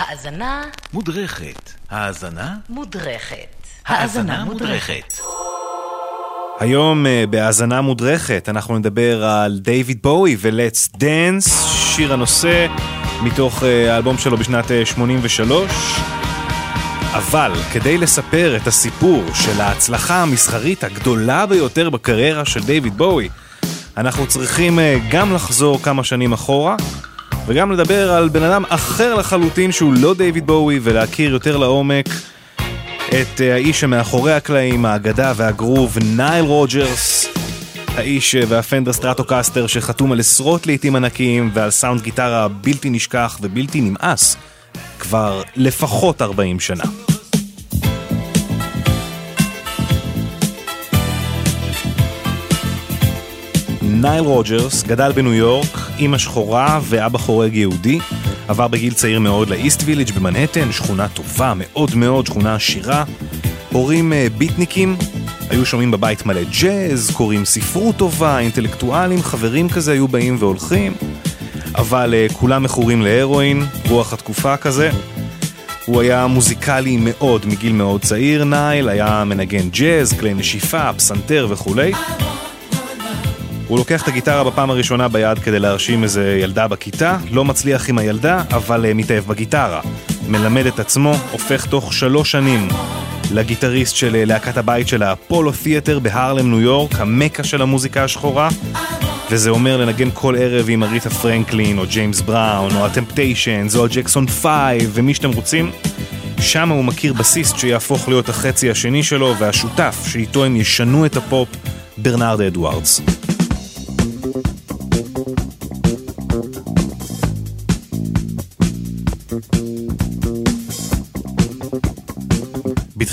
האזנה מודרכת. האזנה? מודרכת. האזנה מודרכת. היום אה, בהאזנה מודרכת אנחנו נדבר על דיוויד בואי ו-Let's Dance, שיר הנושא מתוך אה, האלבום שלו בשנת אה, 83. אבל כדי לספר את הסיפור של ההצלחה המסחרית הגדולה ביותר בקריירה של דיוויד בואי, אנחנו צריכים אה, גם לחזור כמה שנים אחורה וגם לדבר על בן אדם אחר לחלוטין שהוא לא דיוויד בואי ולהכיר יותר לעומק את אה, האיש שמאחורי הקלעים, האגדה והגרוב, נייל רוג'רס, האיש אה, והפנדר סטרטוקסטר שחתום על עשרות להיטים ענקיים ועל סאונד גיטרה בלתי נשכח ובלתי נמאס כבר לפחות 40 שנה. נייל רוג'רס גדל בניו יורק, אימא שחורה ואבא חורג יהודי, עבר בגיל צעיר מאוד לאיסט וילג' במנהטן, שכונה טובה מאוד מאוד, שכונה עשירה. הורים אה, ביטניקים, היו שומעים בבית מלא ג'אז, קוראים ספרות טובה, אינטלקטואלים, חברים כזה היו באים והולכים, אבל אה, כולם מכורים להרואין, רוח התקופה כזה. הוא היה מוזיקלי מאוד מגיל מאוד צעיר, נייל, היה מנגן ג'אז, כלי נשיפה, פסנתר וכולי. הוא לוקח את הגיטרה בפעם הראשונה ביד כדי להרשים איזה ילדה בכיתה, לא מצליח עם הילדה, אבל אה, מתאהב בגיטרה. מלמד את עצמו, הופך תוך שלוש שנים לגיטריסט של אה, להקת הבית של האפולו תיאטר בהרלם, ניו יורק, המקה של המוזיקה השחורה. וזה אומר לנגן כל ערב עם אריתה פרנקלין, או ג'יימס בראון, או הטמפטיישנס, או הג'קסון פייב, ומי שאתם רוצים. שם הוא מכיר בסיסט שיהפוך להיות החצי השני שלו, והשותף שאיתו הם ישנו את הפופ, ברנרד אדוארדס.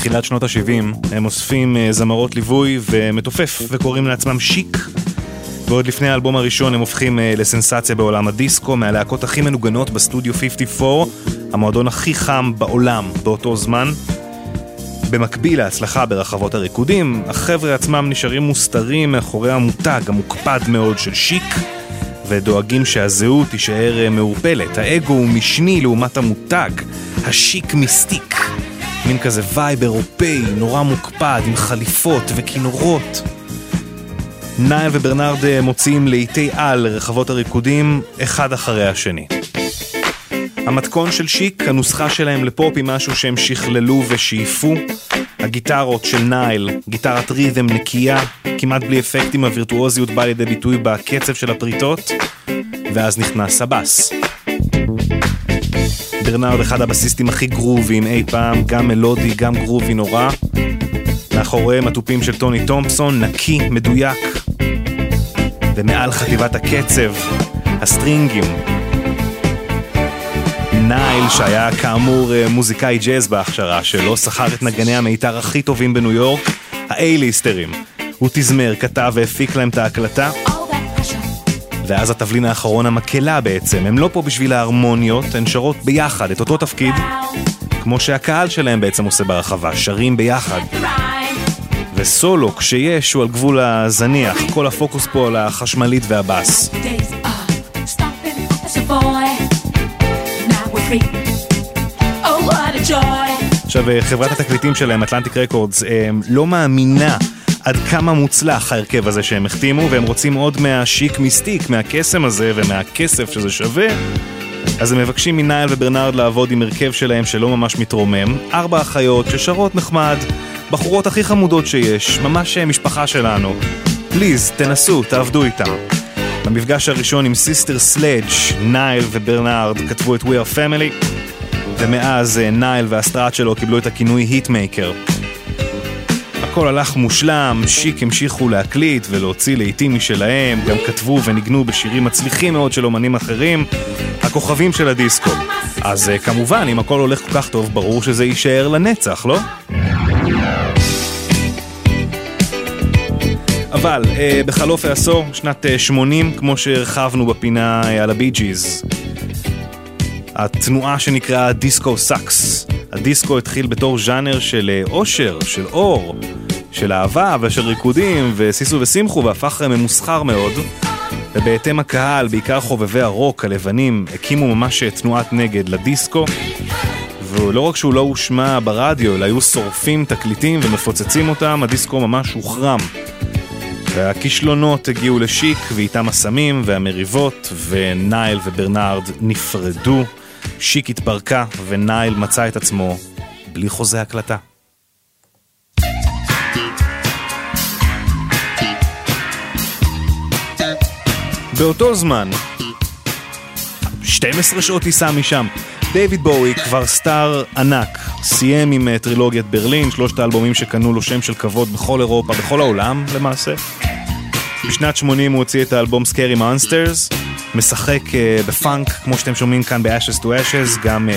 בתחילת שנות ה-70 הם אוספים אה, זמרות ליווי ומתופף וקוראים לעצמם שיק. ועוד לפני האלבום הראשון הם הופכים אה, לסנסציה בעולם הדיסקו, מהלהקות הכי מנוגנות בסטודיו 54, המועדון הכי חם בעולם באותו זמן. במקביל להצלחה ברחבות הריקודים, החבר'ה עצמם נשארים מוסתרים מאחורי המותג המוקפד מאוד של שיק, ודואגים שהזהות תישאר אה, מעורפלת. האגו הוא משני לעומת המותג, ה Chic Mystique. מין כזה וייב אירופאי, נורא מוקפד, עם חליפות וכינורות. נייל וברנרד אה, מוציאים להיטי על לרחבות הריקודים, אחד אחרי השני. המתכון של שיק, הנוסחה שלהם לפופ היא משהו שהם שכללו ושאיפו. הגיטרות של נייל, גיטרת רית'ם נקייה, כמעט בלי אפקטים, הווירטואוזיות באה לידי ביטוי בקצב של הפריטות, ואז נכנס הבאס. ברנרד אחד הבסיסטים הכי גרוביים אי פעם, גם מלודי, גם גרובי נורא. מאחוריהם התופים של טוני תומפסון, נקי, מדויק. ומעל חטיבת הקצב, הסטרינגים. נייל, שהיה כאמור אה, מוזיקאי ג'אז בהכשרה שלו, שכר את נגני המיתר הכי טובים בניו יורק, האייליסטרים. הוא תזמר, כתב והפיק להם את ההקלטה. ואז התבלין האחרון המקהלה בעצם, הם לא פה בשביל ההרמוניות, הן שרות ביחד את אותו תפקיד, כמו שהקהל שלהם בעצם עושה ברחבה, שרים ביחד. וסולו, כשיש, הוא על גבול הזניח, כל הפוקוס פה על החשמלית והבאס. עכשיו, חברת התקליטים שלהם, אטלנטיק רקורדס, לא מאמינה עד כמה מוצלח ההרכב הזה שהם החתימו, והם רוצים עוד מהשיק מיסטיק, מהקסם הזה ומהכסף שזה שווה. אז הם מבקשים מנייל וברנרד לעבוד עם הרכב שלהם שלא ממש מתרומם. ארבע אחיות ששרות נחמד, בחורות הכי חמודות שיש, ממש משפחה שלנו. Please, תנסו, תעבדו איתם. במפגש הראשון עם סיסטר סלאג', נייל וברנרד כתבו את We are Family, ומאז נייל והסטראט שלו קיבלו את הכינוי Hitmaker. הכל הלך מושלם, שיק המשיכו להקליט ולהוציא להיטים משלהם, גם כתבו וניגנו בשירים מצליחים מאוד של אומנים אחרים, הכוכבים של הדיסקו. אז כמובן, אם הכל הולך כל כך טוב, ברור שזה יישאר לנצח, לא? אבל אה, בחלוף העשור, שנת אה, 80, כמו שהרחבנו בפינה אה, על הבי ג'יז, התנועה שנקראה Disco Sucks. הדיסקו התחיל בתור ז'אנר של אושר, של אור, של אהבה ושל ריקודים וסיסו ושמחו והפך ממוסחר מאוד. ובהתאם הקהל, בעיקר חובבי הרוק הלבנים, הקימו ממש תנועת נגד לדיסקו. ולא רק שהוא לא הושמע ברדיו, אלא היו שורפים תקליטים ומפוצצים אותם, הדיסקו ממש הוחרם. והכישלונות הגיעו לשיק, ואיתם הסמים והמריבות, ונייל וברנארד נפרדו. שיק התפרקה, ונייל מצא את עצמו בלי חוזה הקלטה. באותו זמן, 12 שעות טיסה משם, דייוויד בואי כבר star ענק, סיים עם אה, טרילוגיית ברלין, שלושת האלבומים שקנו לו שם של כבוד בכל אירופה, בכל העולם למעשה. בשנת 80 הוא הוציא את האלבום Scary Monsters, משחק אה, בפאנק, כמו שאתם שומעים כאן ב-Ashes to Ashes, גם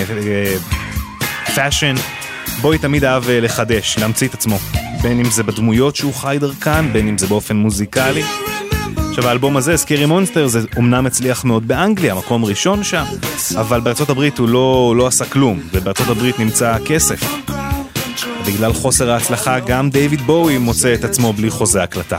Fashion. אה, אה, בואי תמיד אהב לחדש, להמציא את עצמו, בין אם זה בדמויות שהוא חי דרכן, בין אם זה באופן מוזיקלי. עכשיו האלבום הזה, Scary Monster, זה אומנם הצליח מאוד באנגליה, מקום ראשון שם, אבל בארצות הברית הוא לא, לא עשה כלום, ובארצות הברית נמצא כסף. בגלל חוסר ההצלחה גם דיוויד בואי מוצא את עצמו בלי חוזה הקלטה.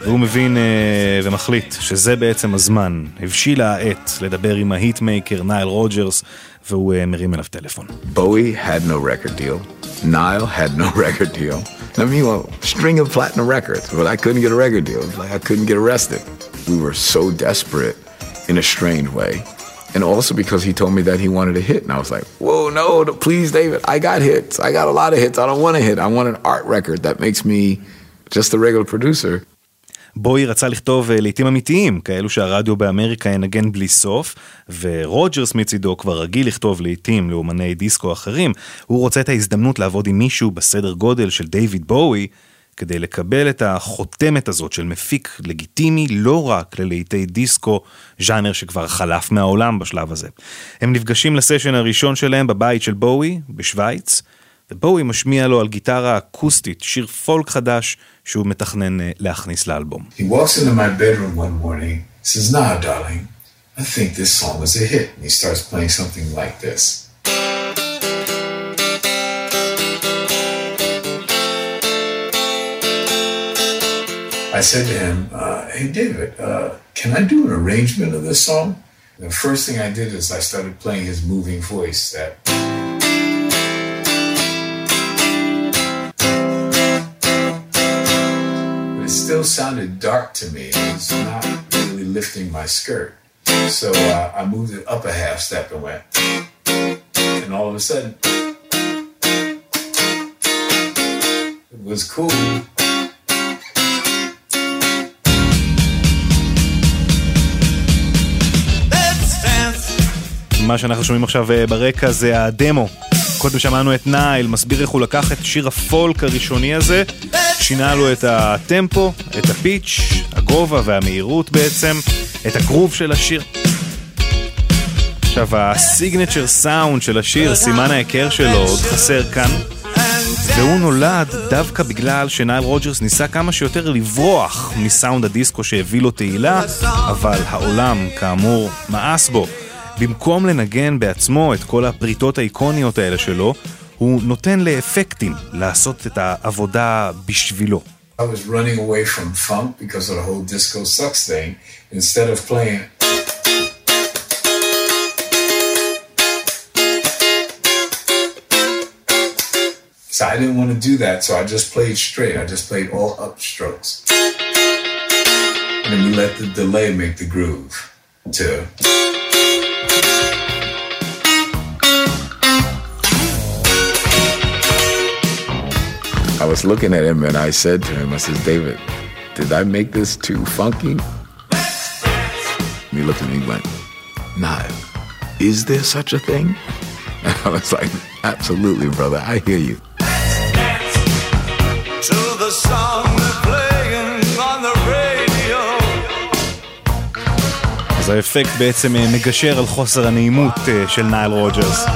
והוא מבין אה, ומחליט שזה בעצם הזמן, הבשילה העת לדבר עם ההיטמייקר נייל רוג'רס, והוא אה, מרים אליו טלפון. בואי had no record deal, Nile had no record deal. I mean, well, string of platinum records, but I couldn't get a record deal. It's like I couldn't get arrested. We were so desperate in a strange way. And also because he told me that he wanted a hit. And I was like, whoa, no, please, David, I got hits. I got a lot of hits. I don't want a hit. I want an art record that makes me just a regular producer. בואי רצה לכתוב לעיתים אמיתיים, כאלו שהרדיו באמריקה ינגן בלי סוף, ורוג'רס מצידו כבר רגיל לכתוב לעיתים לאומני דיסקו אחרים, הוא רוצה את ההזדמנות לעבוד עם מישהו בסדר גודל של דיוויד בואי, כדי לקבל את החותמת הזאת של מפיק לגיטימי לא רק ללעיתי דיסקו, ז'אנר שכבר חלף מהעולם בשלב הזה. הם נפגשים לסשן הראשון שלהם בבית של בואי, בשוויץ, ובואי משמיע לו על גיטרה אקוסטית שיר פולק חדש שהוא מתכנן להכניס לאלבום. He walks into my bedroom one morning, says, nah, darling, I think this song is a hit. And he starts playing something like this. I said to him, uh, hey, David, uh, can I do an arrangement of this song? The first thing I did is I started playing his moving voice, that Still sounded dark to me. It was not really lifting my skirt. So uh, I moved it up a half step and went. And all of a sudden, it was cool. מה שאנחנו שומעים עכשיו ברקע זה הדמו. קודם שמענו את נייל מסביר איך הוא לקח את שיר הפולק הראשוני הזה שינה לו את הטמפו, את הפיץ', הגובה והמהירות בעצם, את הגרוב של השיר. עכשיו, הסיגנצ'ר סאונד של השיר, סימן ההיכר שלו, עוד חסר כאן. והוא נולד דווקא בגלל שנייל רוג'רס ניסה כמה שיותר לברוח מסאונד הדיסקו שהביא לו תהילה, אבל העולם, כאמור, מאס בו. במקום לנגן בעצמו את כל הפריטות האיקוניות האלה שלו, הוא נותן לאפקטים לעשות את העבודה בשבילו. I was running away from funk because of the whole disco sucks thing. Instead of playing So I didn't want to do that, so I just played straight. I just played all up strokes. And then we let the delay make the groove to I was looking at him and I said to him, I said, David, did I make this too funky? He looked at me and went, Nah, is there such a thing? And I was like, absolutely, brother, I hear you. אז האפקט בעצם מגשר על חוסר הנעימות של נייל רוג'רס.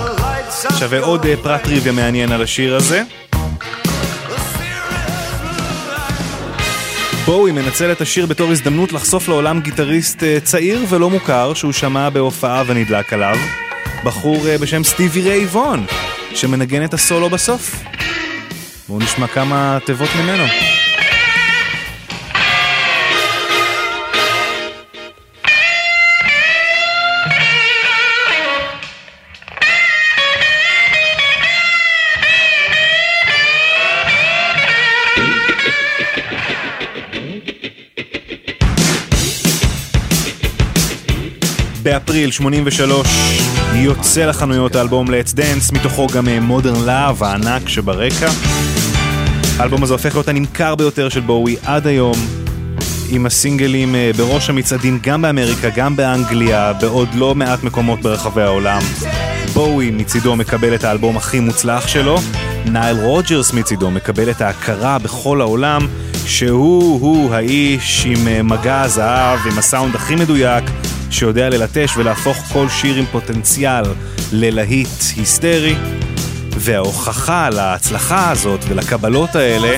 עכשיו עוד פרט טריוויה מעניין על השיר הזה. בואי מנצל את השיר בתור הזדמנות לחשוף לעולם גיטריסט צעיר ולא מוכר שהוא שמע בהופעה ונדלק עליו, בחור בשם סטיבי ריי וון, שמנגן את הסולו בסוף. בואו נשמע כמה תיבות ממנו. באפריל 83 יוצא לחנויות האלבום Let's Dance, מתוכו גם Modern אה, Love הענק שברקע. האלבום הזה הופך להיות הנמכר ביותר של בואי עד היום, עם הסינגלים אה, בראש המצעדים גם באמריקה, גם באנגליה, בעוד לא מעט מקומות ברחבי העולם. בואי מצידו מקבל את האלבום הכי מוצלח שלו, נייל רוג'רס מצידו מקבל את ההכרה בכל העולם שהוא-הוא האיש עם אה, מגע הזהב, עם הסאונד הכי מדויק, שיודע ללטש ולהפוך כל שיר עם פוטנציאל ללהיט היסטרי. וההוכחה להצלחה הזאת ולקבלות האלה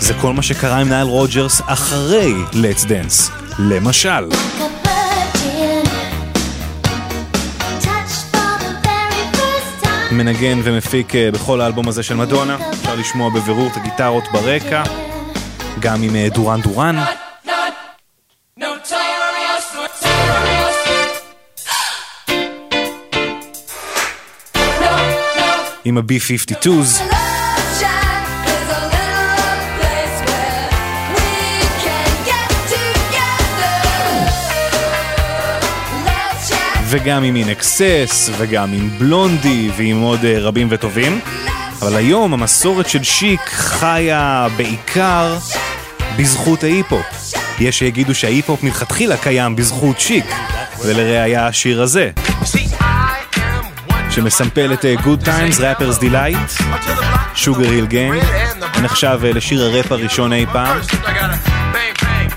זה כל מה שקרה עם נייל רוג'רס אחרי Let's Dance. למשל. מנגן ומפיק אה, בכל האלבום הזה של מדונה, אפשר לשמוע בבירור את הגיטרות ברקע, גם עם אה, דורן דורן. עם ה-B-52's. וגם עם אינקסס, וגם עם בלונדי, ועם עוד אה, רבים וטובים. אבל היום המסורת של שיק חיה בעיקר בזכות ההיפ-הופ. יש שיגידו שההיפ-הופ מלכתחילה קיים בזכות שיק, ולראיה השיר הזה. שמסמפל את uh, Good Times, Rappers Delight, Sugar Hill Gang, נחשב uh, לשיר הראפ הראשון אי פעם.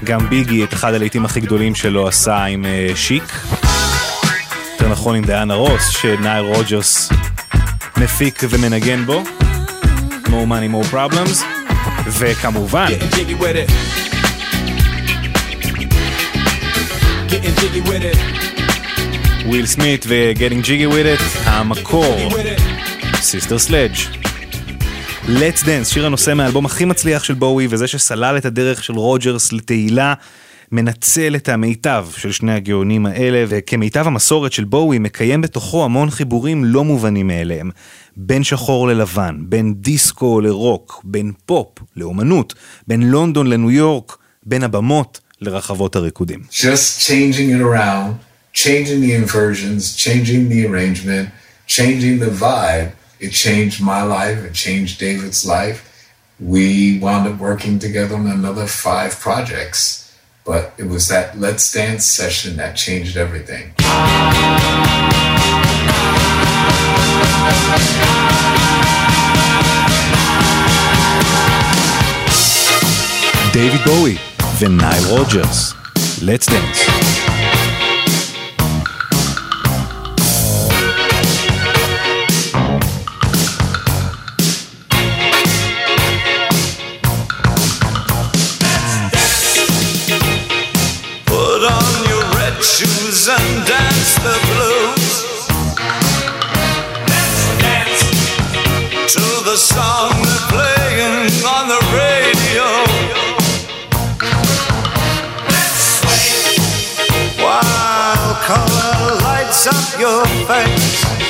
גם ביגי את אחד הלעיתים הכי גדולים שלו עשה עם uh, שיק. יותר נכון עם דיאנה רוס, שנייל רוג'רס מפיק ומנגן בו. more money, more problems. וכמובן... וויל סמית ו-Getting Jiggy with it, המקור, סיסטר סלדג'. Let's Dance, שיר הנושא מהאלבום הכי מצליח של בואי, וזה שסלל את הדרך של רוג'רס לתהילה, מנצל את המיטב של שני הגאונים האלה, וכמיטב המסורת של בואי, מקיים בתוכו המון חיבורים לא מובנים מאליהם. בין שחור ללבן, בין דיסקו לרוק, בין פופ לאומנות, בין לונדון לניו יורק, בין הבמות לרחבות הריקודים. Just changing it around, changing the inversions, changing the arrangement, changing the vibe. It changed my life, it changed David's life. We wound up working together on another five projects. But it was that Let's Dance session that changed everything. דייוויד בואי ונייל רוג'רס. Let's dance. The song that's playing on the radio. Let's sway while color lights up your face.